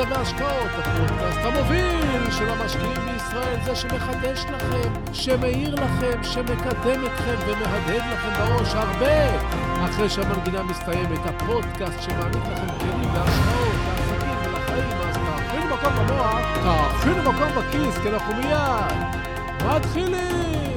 בורסה והשקעות, הפודקאסט המוביל של המשקיעים בישראל, זה שמחדש לכם, שמאיר לכם, שמקדם אתכם ומהדהד לכם בראש הרבה אחרי שהמנגינה מסתיימת, הפודקאסט שמעניק לכם כלים להשקעות, לעסקים ולחיים, אז תאכינו מקום במוח, תאכינו מקום בכיס, כי אנחנו מיד מתחילים!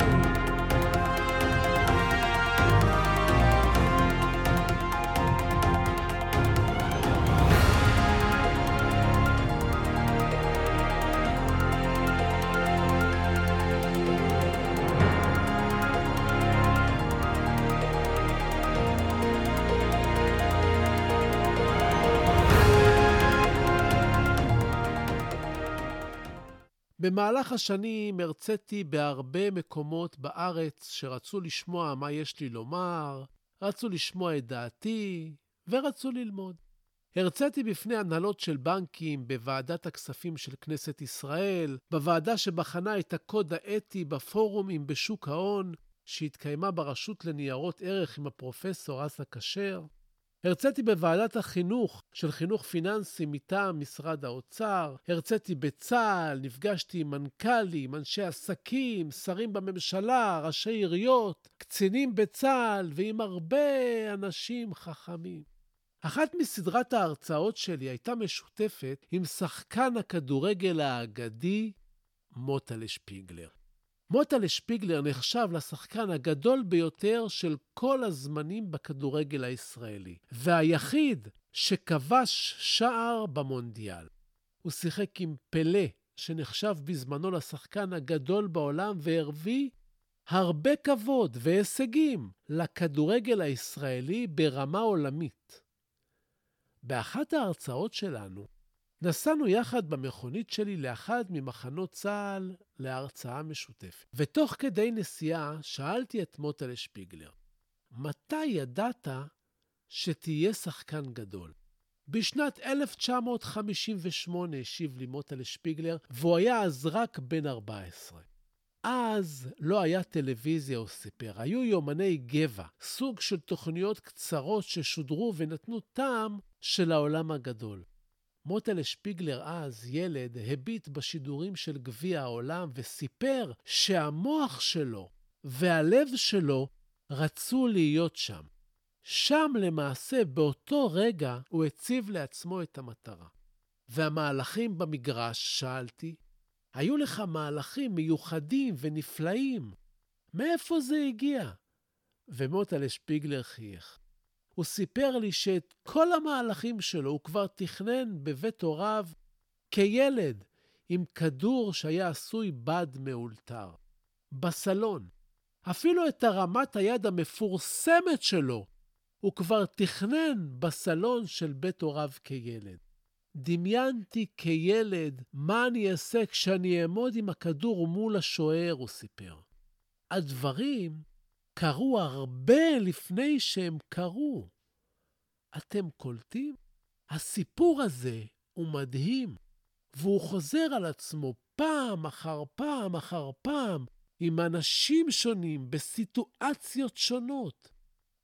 במהלך השנים הרציתי בהרבה מקומות בארץ שרצו לשמוע מה יש לי לומר, רצו לשמוע את דעתי ורצו ללמוד. הרציתי בפני הנהלות של בנקים בוועדת הכספים של כנסת ישראל, בוועדה שבחנה את הקוד האתי בפורומים בשוק ההון, שהתקיימה ברשות לניירות ערך עם הפרופסור אסא כשר. הרציתי בוועדת החינוך של חינוך פיננסי מטעם משרד האוצר, הרציתי בצה"ל, נפגשתי עם מנכ"לים, אנשי עסקים, שרים בממשלה, ראשי עיריות, קצינים בצה"ל ועם הרבה אנשים חכמים. אחת מסדרת ההרצאות שלי הייתה משותפת עם שחקן הכדורגל האגדי מוטלה שפיגלר. מוטלה שפיגלר נחשב לשחקן הגדול ביותר של כל הזמנים בכדורגל הישראלי, והיחיד שכבש שער במונדיאל. הוא שיחק עם פלא, שנחשב בזמנו לשחקן הגדול בעולם והביא הרבה כבוד והישגים לכדורגל הישראלי ברמה עולמית. באחת ההרצאות שלנו נסענו יחד במכונית שלי לאחד ממחנות צה"ל להרצאה משותפת. ותוך כדי נסיעה שאלתי את מוטלה שפיגלר, מתי ידעת שתהיה שחקן גדול? בשנת 1958 השיב לי מוטלה שפיגלר, והוא היה אז רק בן 14. אז לא היה טלוויזיה, הוא סיפר, היו יומני גבע, סוג של תוכניות קצרות ששודרו ונתנו טעם של העולם הגדול. מוטלה שפיגלר אז, ילד, הביט בשידורים של גביע העולם וסיפר שהמוח שלו והלב שלו רצו להיות שם. שם למעשה, באותו רגע, הוא הציב לעצמו את המטרה. והמהלכים במגרש, שאלתי, היו לך מהלכים מיוחדים ונפלאים. מאיפה זה הגיע? ומוטלה שפיגלר חייך. הוא סיפר לי שאת כל המהלכים שלו הוא כבר תכנן בבית הוריו כילד, עם כדור שהיה עשוי בד מאולתר. בסלון. אפילו את הרמת היד המפורסמת שלו הוא כבר תכנן בסלון של בית הוריו כילד. דמיינתי כילד מה אני אעשה כשאני אעמוד עם הכדור מול השוער, הוא סיפר. הדברים קרו הרבה לפני שהם קרו. אתם קולטים? הסיפור הזה הוא מדהים, והוא חוזר על עצמו פעם אחר פעם אחר פעם עם אנשים שונים בסיטואציות שונות.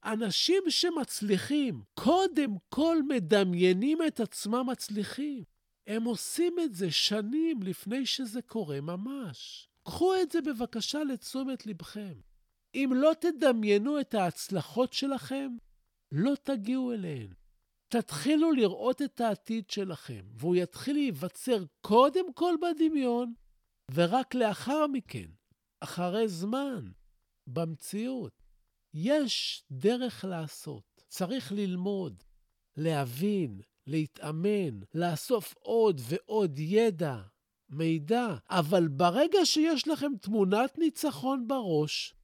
אנשים שמצליחים, קודם כל מדמיינים את עצמם מצליחים. הם עושים את זה שנים לפני שזה קורה ממש. קחו את זה בבקשה לתשומת לבכם. אם לא תדמיינו את ההצלחות שלכם, לא תגיעו אליהן. תתחילו לראות את העתיד שלכם, והוא יתחיל להיווצר קודם כל בדמיון, ורק לאחר מכן, אחרי זמן, במציאות. יש דרך לעשות. צריך ללמוד, להבין, להתאמן, לאסוף עוד ועוד ידע, מידע, אבל ברגע שיש לכם תמונת ניצחון בראש,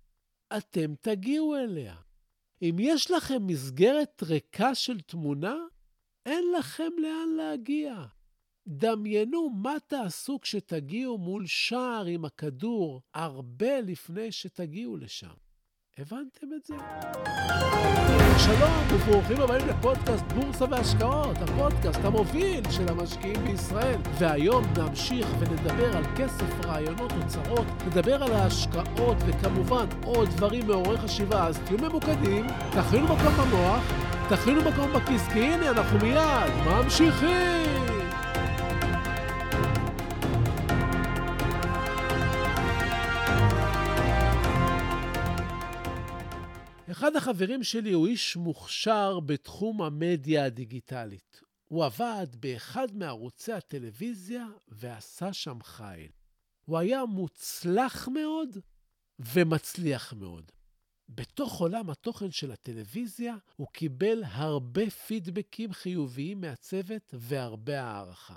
אתם תגיעו אליה. אם יש לכם מסגרת ריקה של תמונה, אין לכם לאן להגיע. דמיינו מה תעשו כשתגיעו מול שער עם הכדור הרבה לפני שתגיעו לשם. הבנתם את זה? שלום וברוכים הבאים לפודקאסט בורסה והשקעות, הפודקאסט המוביל של המשקיעים בישראל. והיום נמשיך ונדבר על כסף, רעיונות, אוצרות, נדבר על ההשקעות וכמובן עוד דברים מעוררי חשיבה. אז תהיו ממוקדים, תכינו מקום במוח, תכינו מקום בכיס, כי הנה אנחנו מיד ממשיכים. החברים שלי הוא איש מוכשר בתחום המדיה הדיגיטלית. הוא עבד באחד מערוצי הטלוויזיה ועשה שם חיל. הוא היה מוצלח מאוד ומצליח מאוד. בתוך עולם התוכן של הטלוויזיה הוא קיבל הרבה פידבקים חיוביים מהצוות והרבה הערכה.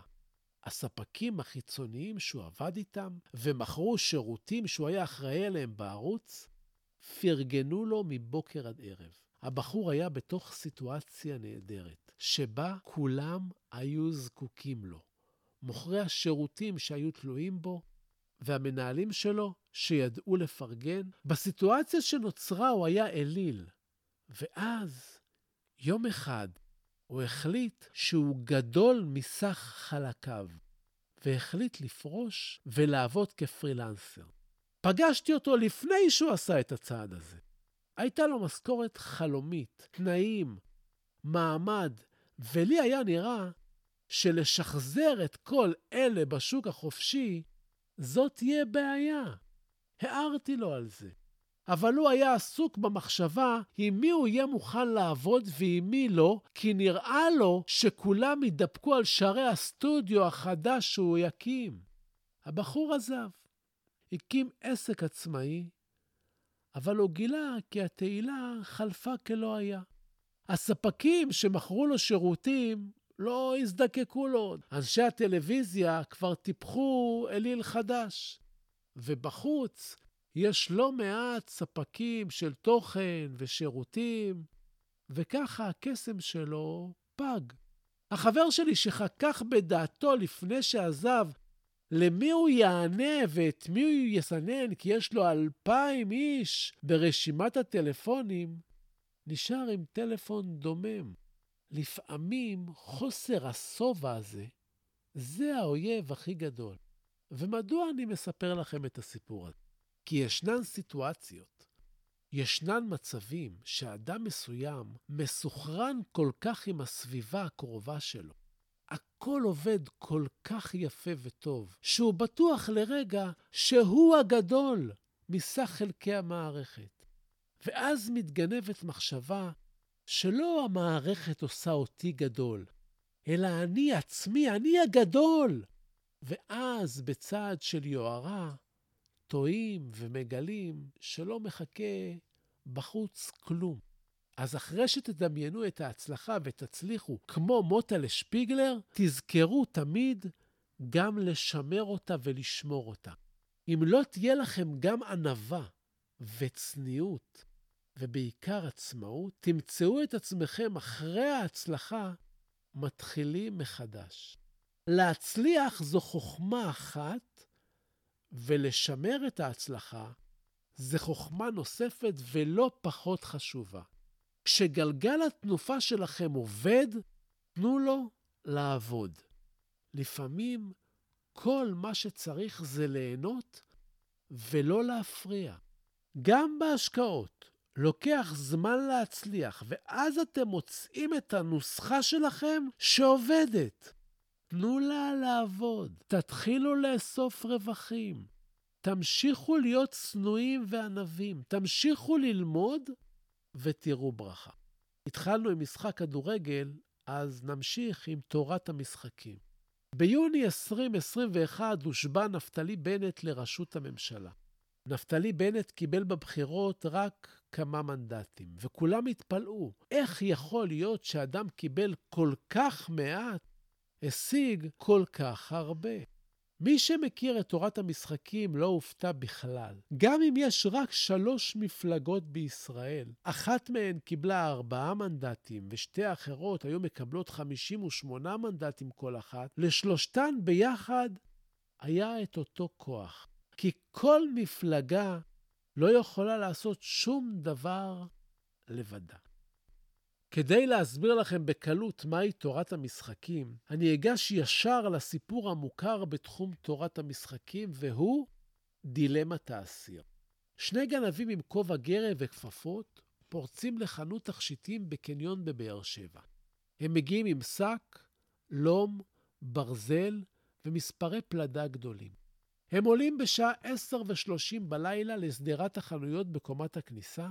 הספקים החיצוניים שהוא עבד איתם ומכרו שירותים שהוא היה אחראי עליהם בערוץ, פרגנו לו מבוקר עד ערב. הבחור היה בתוך סיטואציה נהדרת, שבה כולם היו זקוקים לו. מוכרי השירותים שהיו תלויים בו, והמנהלים שלו שידעו לפרגן. בסיטואציה שנוצרה הוא היה אליל. ואז, יום אחד, הוא החליט שהוא גדול מסך חלקיו, והחליט לפרוש ולעבוד כפרילנסר. פגשתי אותו לפני שהוא עשה את הצעד הזה. הייתה לו משכורת חלומית, תנאים, מעמד, ולי היה נראה שלשחזר את כל אלה בשוק החופשי, זאת תהיה בעיה. הערתי לו על זה. אבל הוא היה עסוק במחשבה עם מי הוא יהיה מוכן לעבוד ועם מי לא, כי נראה לו שכולם יתדפקו על שערי הסטודיו החדש שהוא יקים. הבחור עזב. הקים עסק עצמאי, אבל הוא גילה כי התהילה חלפה כלא היה. הספקים שמכרו לו שירותים לא הזדקקו לו. אנשי הטלוויזיה כבר טיפחו אליל חדש. ובחוץ יש לא מעט ספקים של תוכן ושירותים, וככה הקסם שלו פג. החבר שלי שחכך בדעתו לפני שעזב למי הוא יענה ואת מי הוא יסנן, כי יש לו אלפיים איש ברשימת הטלפונים, נשאר עם טלפון דומם. לפעמים חוסר השובע הזה, זה האויב הכי גדול. ומדוע אני מספר לכם את הסיפור הזה? כי ישנן סיטואציות, ישנן מצבים שאדם מסוים מסוכרן כל כך עם הסביבה הקרובה שלו, הכל עובד כל כך יפה וטוב, שהוא בטוח לרגע שהוא הגדול מסך חלקי המערכת. ואז מתגנבת מחשבה שלא המערכת עושה אותי גדול, אלא אני עצמי, אני הגדול. ואז בצעד של יוהרה, טועים ומגלים שלא מחכה בחוץ כלום. אז אחרי שתדמיינו את ההצלחה ותצליחו כמו מוטה שפיגלר, תזכרו תמיד גם לשמר אותה ולשמור אותה. אם לא תהיה לכם גם ענווה וצניעות, ובעיקר עצמאות, תמצאו את עצמכם אחרי ההצלחה מתחילים מחדש. להצליח זו חוכמה אחת, ולשמר את ההצלחה זה חוכמה נוספת ולא פחות חשובה. כשגלגל התנופה שלכם עובד, תנו לו לעבוד. לפעמים כל מה שצריך זה ליהנות ולא להפריע. גם בהשקעות לוקח זמן להצליח, ואז אתם מוצאים את הנוסחה שלכם שעובדת. תנו לה לעבוד, תתחילו לאסוף רווחים, תמשיכו להיות צנועים וענבים, תמשיכו ללמוד ותראו ברכה. התחלנו עם משחק כדורגל, אז נמשיך עם תורת המשחקים. ביוני 2021 הושבע נפתלי בנט לראשות הממשלה. נפתלי בנט קיבל בבחירות רק כמה מנדטים, וכולם התפלאו. איך יכול להיות שאדם קיבל כל כך מעט, השיג כל כך הרבה? מי שמכיר את תורת המשחקים לא הופתע בכלל. גם אם יש רק שלוש מפלגות בישראל, אחת מהן קיבלה ארבעה מנדטים ושתי האחרות היו מקבלות 58 מנדטים כל אחת, לשלושתן ביחד היה את אותו כוח. כי כל מפלגה לא יכולה לעשות שום דבר לבדה. כדי להסביר לכם בקלות מהי תורת המשחקים, אני אגש ישר לסיפור המוכר בתחום תורת המשחקים, והוא דילמת האסיר. שני גנבים עם כובע גרב וכפפות פורצים לחנות תכשיטים בקניון בבאר שבע. הם מגיעים עם שק, לום, ברזל ומספרי פלדה גדולים. הם עולים בשעה 10 ו-30 בלילה לשדרת החנויות בקומת הכניסה,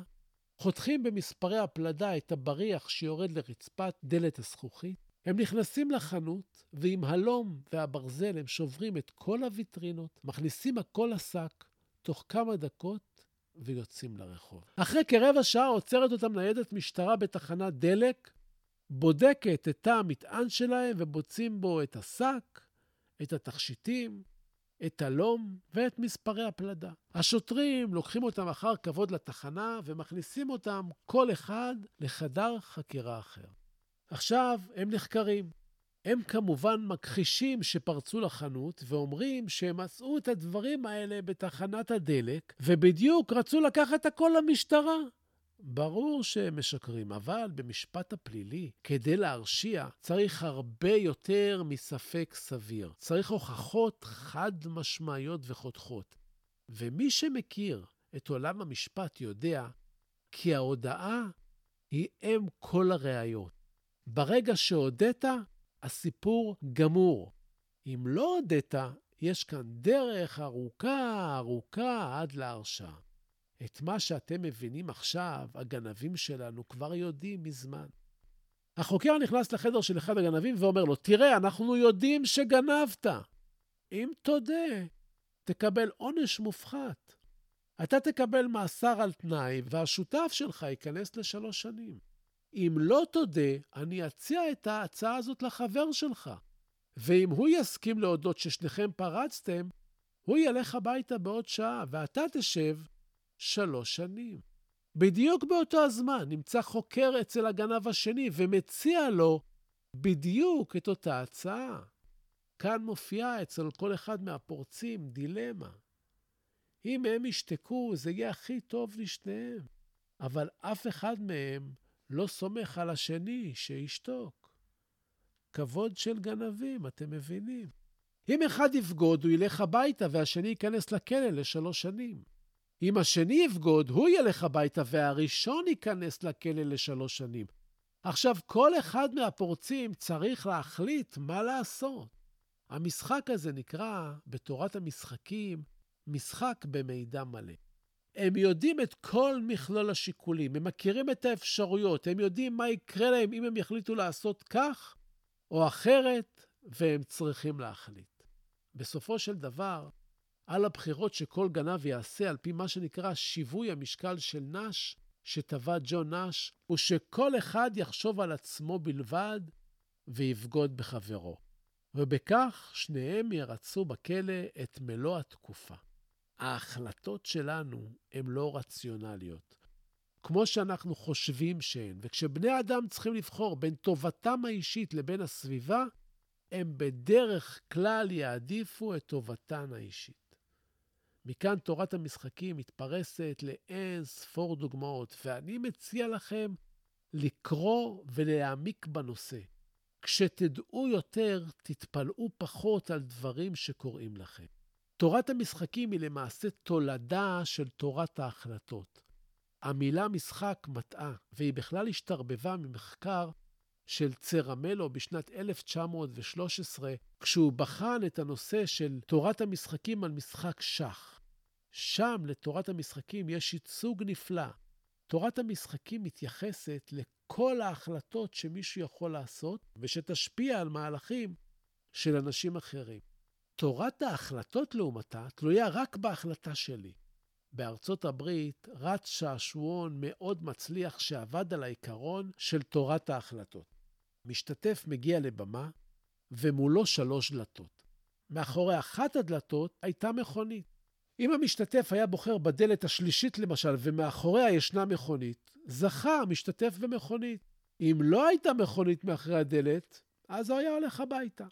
חותכים במספרי הפלדה את הבריח שיורד לרצפת דלת הזכוכית. הם נכנסים לחנות, ועם הלום והברזל הם שוברים את כל הוויטרינות, מכניסים הכל לשק, תוך כמה דקות ויוצאים לרחוב. אחרי כרבע שעה עוצרת אותם ניידת משטרה בתחנת דלק, בודקת את תא המטען שלהם ובוצעים בו את השק, את התכשיטים, את הלום ואת מספרי הפלדה. השוטרים לוקחים אותם אחר כבוד לתחנה ומכניסים אותם כל אחד לחדר חקירה אחר. עכשיו הם נחקרים. הם כמובן מכחישים שפרצו לחנות ואומרים שהם מצאו את הדברים האלה בתחנת הדלק ובדיוק רצו לקחת הכל למשטרה. ברור שהם משקרים, אבל במשפט הפלילי, כדי להרשיע, צריך הרבה יותר מספק סביר. צריך הוכחות חד-משמעיות וחותכות. ומי שמכיר את עולם המשפט יודע כי ההודאה היא אם כל הראיות. ברגע שהודית, הסיפור גמור. אם לא הודית, יש כאן דרך ארוכה ארוכה עד להרשעה. את מה שאתם מבינים עכשיו, הגנבים שלנו כבר יודעים מזמן. החוקר נכנס לחדר של אחד הגנבים ואומר לו, תראה, אנחנו יודעים שגנבת. אם תודה, תקבל עונש מופחת. אתה תקבל מאסר על תנאי, והשותף שלך ייכנס לשלוש שנים. אם לא תודה, אני אציע את ההצעה הזאת לחבר שלך. ואם הוא יסכים להודות ששניכם פרצתם, הוא ילך הביתה בעוד שעה, ואתה תשב שלוש שנים. בדיוק באותו הזמן נמצא חוקר אצל הגנב השני ומציע לו בדיוק את אותה הצעה. כאן מופיעה אצל כל אחד מהפורצים דילמה. אם הם ישתקו, זה יהיה הכי טוב לשניהם. אבל אף אחד מהם לא סומך על השני שישתוק. כבוד של גנבים, אתם מבינים? אם אחד יבגוד, הוא ילך הביתה והשני ייכנס לכלא לשלוש שנים. אם השני יבגוד, הוא ילך הביתה והראשון ייכנס לכלא לשלוש שנים. עכשיו, כל אחד מהפורצים צריך להחליט מה לעשות. המשחק הזה נקרא, בתורת המשחקים, משחק במידע מלא. הם יודעים את כל מכלול השיקולים, הם מכירים את האפשרויות, הם יודעים מה יקרה להם אם הם יחליטו לעשות כך או אחרת, והם צריכים להחליט. בסופו של דבר, על הבחירות שכל גנב יעשה על פי מה שנקרא שיווי המשקל של נש, שטבע ג'ון נש, הוא שכל אחד יחשוב על עצמו בלבד ויבגוד בחברו. ובכך שניהם ירצו בכלא את מלוא התקופה. ההחלטות שלנו הן לא רציונליות, כמו שאנחנו חושבים שהן. וכשבני אדם צריכים לבחור בין טובתם האישית לבין הסביבה, הם בדרך כלל יעדיפו את טובתן האישית. מכאן תורת המשחקים מתפרסת לאין ספור דוגמאות, ואני מציע לכם לקרוא ולהעמיק בנושא. כשתדעו יותר, תתפלאו פחות על דברים שקורים לכם. תורת המשחקים היא למעשה תולדה של תורת ההחלטות. המילה משחק מטעה, והיא בכלל השתרבבה ממחקר של צרמלו בשנת 1913, כשהוא בחן את הנושא של תורת המשחקים על משחק שח. שם, לתורת המשחקים, יש ייצוג נפלא. תורת המשחקים מתייחסת לכל ההחלטות שמישהו יכול לעשות, ושתשפיע על מהלכים של אנשים אחרים. תורת ההחלטות, לעומתה, תלויה רק בהחלטה שלי. בארצות הברית רץ שעשועון מאוד מצליח שעבד על העיקרון של תורת ההחלטות. משתתף מגיע לבמה, ומולו שלוש דלתות. מאחורי אחת הדלתות הייתה מכונית. אם המשתתף היה בוחר בדלת השלישית למשל, ומאחוריה ישנה מכונית, זכה המשתתף במכונית. אם לא הייתה מכונית מאחורי הדלת, אז הוא היה הולך הביתה.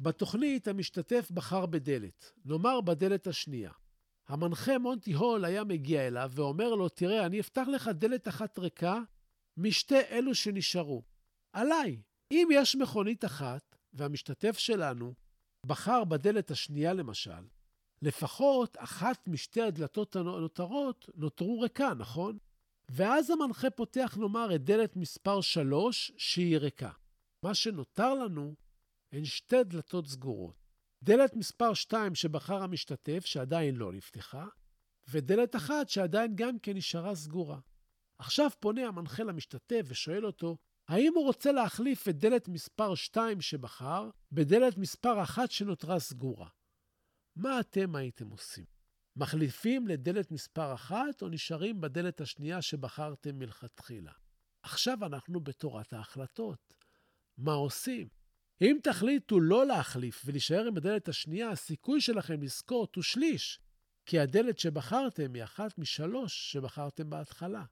בתוכנית המשתתף בחר בדלת, נאמר בדלת השנייה. המנחה מונטי הול היה מגיע אליו ואומר לו, תראה, אני אפתח לך דלת אחת ריקה משתי אלו שנשארו. עליי, אם יש מכונית אחת, והמשתתף שלנו בחר בדלת השנייה למשל, לפחות אחת משתי הדלתות הנותרות נותרו ריקה, נכון? ואז המנחה פותח, נאמר, את דלת מספר 3, שהיא ריקה. מה שנותר לנו הן שתי דלתות סגורות. דלת מספר 2 שבחר המשתתף, שעדיין לא נפתחה, ודלת אחת שעדיין גם כן נשארה סגורה. עכשיו פונה המנחה למשתתף ושואל אותו, האם הוא רוצה להחליף את דלת מספר 2 שבחר בדלת מספר 1 שנותרה סגורה? מה אתם הייתם עושים? מחליפים לדלת מספר 1 או נשארים בדלת השנייה שבחרתם מלכתחילה? עכשיו אנחנו בתורת ההחלטות. מה עושים? אם תחליטו לא להחליף ולהישאר עם הדלת השנייה, הסיכוי שלכם לזכות הוא שליש, כי הדלת שבחרתם היא אחת משלוש שבחרתם בהתחלה.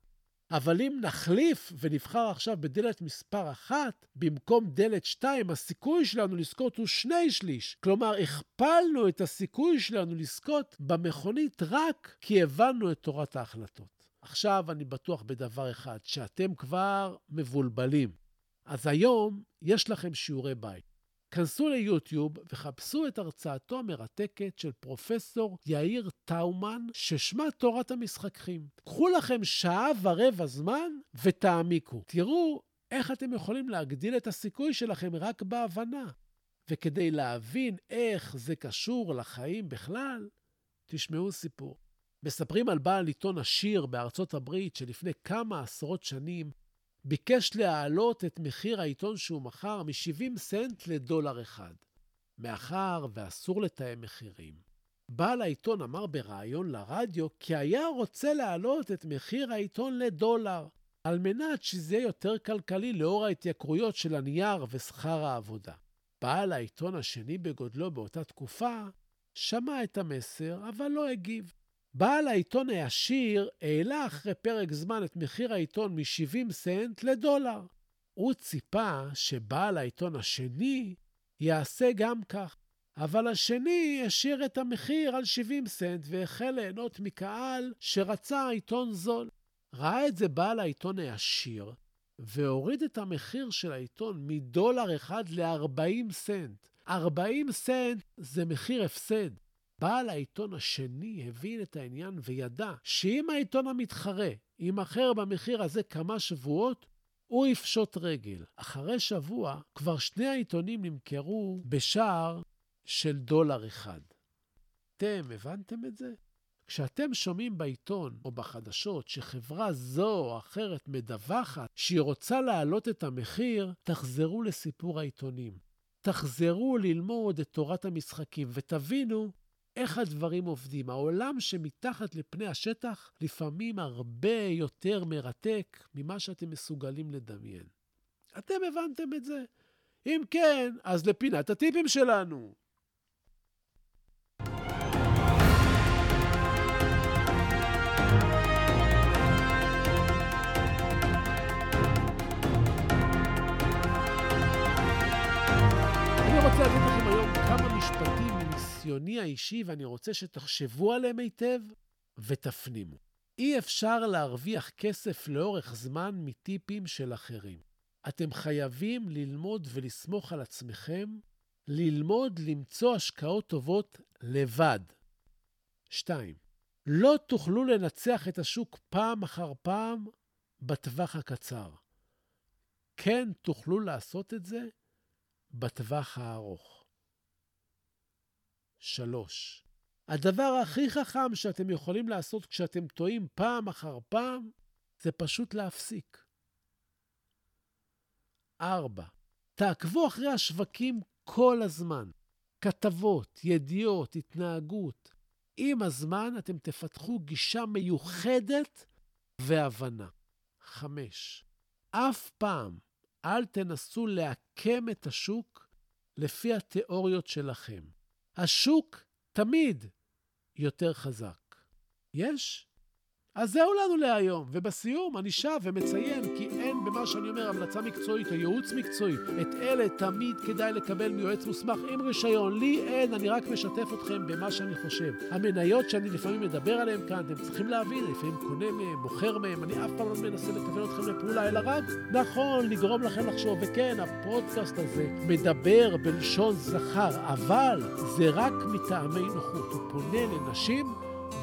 אבל אם נחליף ונבחר עכשיו בדלת מספר אחת, במקום דלת שתיים, הסיכוי שלנו לזכות הוא שני שליש. כלומר, הכפלנו את הסיכוי שלנו לזכות במכונית רק כי הבנו את תורת ההחלטות. עכשיו אני בטוח בדבר אחד, שאתם כבר מבולבלים. אז היום יש לכם שיעורי בית. כנסו ליוטיוב וחפשו את הרצאתו המרתקת של פרופסור יאיר טאומן, ששמה תורת המשחקים. קחו לכם שעה ורבע זמן ותעמיקו. תראו איך אתם יכולים להגדיל את הסיכוי שלכם רק בהבנה. וכדי להבין איך זה קשור לחיים בכלל, תשמעו סיפור. מספרים על בעל עיתון עשיר בארצות הברית שלפני כמה עשרות שנים ביקש להעלות את מחיר העיתון שהוא מכר מ-70 סנט לדולר אחד, מאחר ואסור לתאם מחירים. בעל העיתון אמר בריאיון לרדיו כי היה רוצה להעלות את מחיר העיתון לדולר, על מנת שזה יהיה יותר כלכלי לאור ההתייקרויות של הנייר ושכר העבודה. בעל העיתון השני בגודלו באותה תקופה שמע את המסר, אבל לא הגיב. בעל העיתון העשיר העלה אחרי פרק זמן את מחיר העיתון מ-70 סנט לדולר. הוא ציפה שבעל העיתון השני יעשה גם כך, אבל השני השאיר את המחיר על 70 סנט והחל ליהנות מקהל שרצה עיתון זול. ראה את זה בעל העיתון העשיר, והוריד את המחיר של העיתון מדולר אחד ל-40 סנט. 40 סנט זה מחיר הפסד. בעל העיתון השני הבין את העניין וידע שאם העיתון המתחרה יימכר במחיר הזה כמה שבועות, הוא יפשוט רגל. אחרי שבוע כבר שני העיתונים נמכרו בשער של דולר אחד. אתם הבנתם את זה? כשאתם שומעים בעיתון או בחדשות שחברה זו או אחרת מדווחת שהיא רוצה להעלות את המחיר, תחזרו לסיפור העיתונים. תחזרו ללמוד את תורת המשחקים ותבינו איך הדברים עובדים. העולם שמתחת לפני השטח לפעמים הרבה יותר מרתק ממה שאתם מסוגלים לדמיין. אתם הבנתם את זה? אם כן, אז לפינת הטיפים שלנו. מניסיוני האישי, ואני רוצה שתחשבו עליהם היטב ותפנימו. אי אפשר להרוויח כסף לאורך זמן מטיפים של אחרים. אתם חייבים ללמוד ולסמוך על עצמכם, ללמוד למצוא השקעות טובות לבד. 2. לא תוכלו לנצח את השוק פעם אחר פעם בטווח הקצר. כן תוכלו לעשות את זה בטווח הארוך. שלוש, הדבר הכי חכם שאתם יכולים לעשות כשאתם טועים פעם אחר פעם, זה פשוט להפסיק. ארבע, תעקבו אחרי השווקים כל הזמן. כתבות, ידיעות, התנהגות. עם הזמן אתם תפתחו גישה מיוחדת והבנה. חמש, אף פעם אל תנסו לעקם את השוק לפי התיאוריות שלכם. השוק תמיד יותר חזק. יש? אז זהו לנו להיום, ובסיום אני שב ומציין כי במה שאני אומר המלצה מקצועית או ייעוץ מקצועי. את אלה תמיד כדאי לקבל מיועץ מוסמך עם רישיון. לי אין, אני רק משתף אתכם במה שאני חושב. המניות שאני לפעמים מדבר עליהן כאן, אתם צריכים להבין, לפעמים קונה מהם, מוכר מהם, אני אף פעם לא מנסה לכוון אתכם לפעולה, אלא רק, נכון, לגרום לכם לחשוב. וכן, הפודקאסט הזה מדבר בלשון זכר, אבל זה רק מטעמי נוחות. הוא פונה לנשים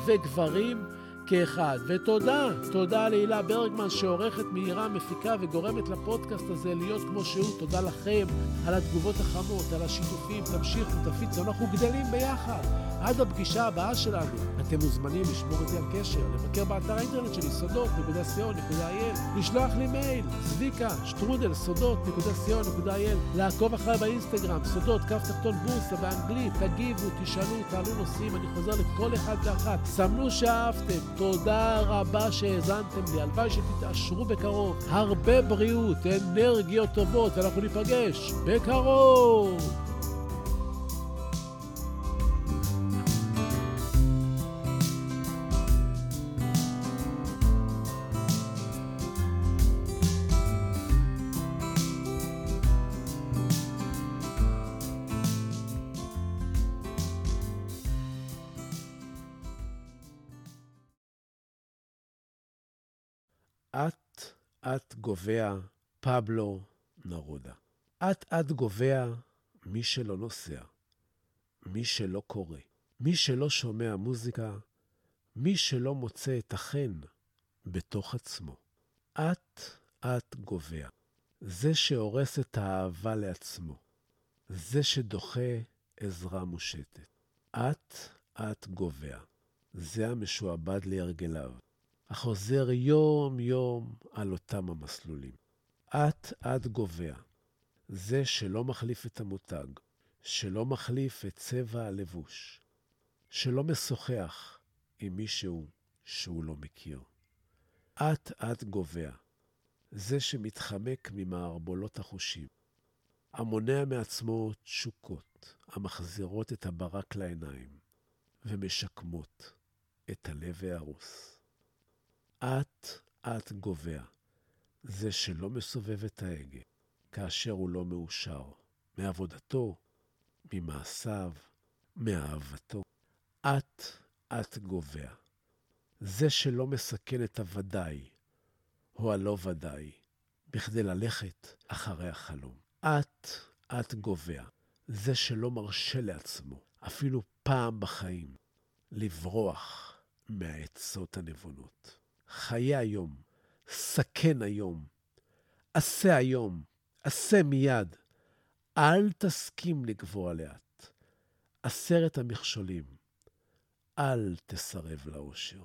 וגברים. כאחד. ותודה, תודה להילה ברגמן שעורכת, מהירה, מפיקה וגורמת לפודקאסט הזה להיות כמו שהוא. תודה לכם על התגובות החמות, על השיתופים. תמשיכו, תפיצו, אנחנו גדלים ביחד. עד הפגישה הבאה שלנו, אתם מוזמנים לשמור איתי על קשר, לבקר באתר האינטרנט שלי, סודות.co.il, לשלוח לי מייל, צביקה, שטרודל, סודות.co.il, לעקוב אחריי באינסטגרם, סודות, כף תחתון בורסה באנגלית, תגיבו, תשאלו, תעלו נושאים, אני חוזר לכל אחד ואחת. סמנו שאהבתם, תודה רבה שהאזנתם לי, הלוואי שתתעשרו בקרוב. הרבה בריאות, אנרגיות טובות, ואנחנו ניפגש בקרוב. גובע פבלו נרודה. אט-אט גובע מי שלא נוסע, מי שלא קורא, מי שלא שומע מוזיקה, מי שלא מוצא את החן בתוך עצמו. אט-אט גובע. זה שהורס את האהבה לעצמו. זה שדוחה עזרה מושטת. אט-אט גובע. זה המשועבד להרגליו. החוזר יום-יום על אותם המסלולים. אט-אט גובע. זה שלא מחליף את המותג, שלא מחליף את צבע הלבוש, שלא משוחח עם מישהו שהוא לא מכיר. אט-אט גובע. זה שמתחמק ממערבולות החושים, המונע מעצמו תשוקות המחזירות את הברק לעיניים ומשקמות את הלב ההרוס. אט-אט גובע. זה שלא מסובב את ההגה, כאשר הוא לא מאושר, מעבודתו, ממעשיו, מאהבתו. אט-אט גובע. זה שלא מסכן את הוודאי, או הלא ודאי, בכדי ללכת אחרי החלום. אט-אט גובע. זה שלא מרשה לעצמו, אפילו פעם בחיים, לברוח מהעצות הנבונות. חיה היום, סכן היום, עשה היום, עשה מיד. אל תסכים לגבוה לאט. עשרת המכשולים, אל תסרב לאושר.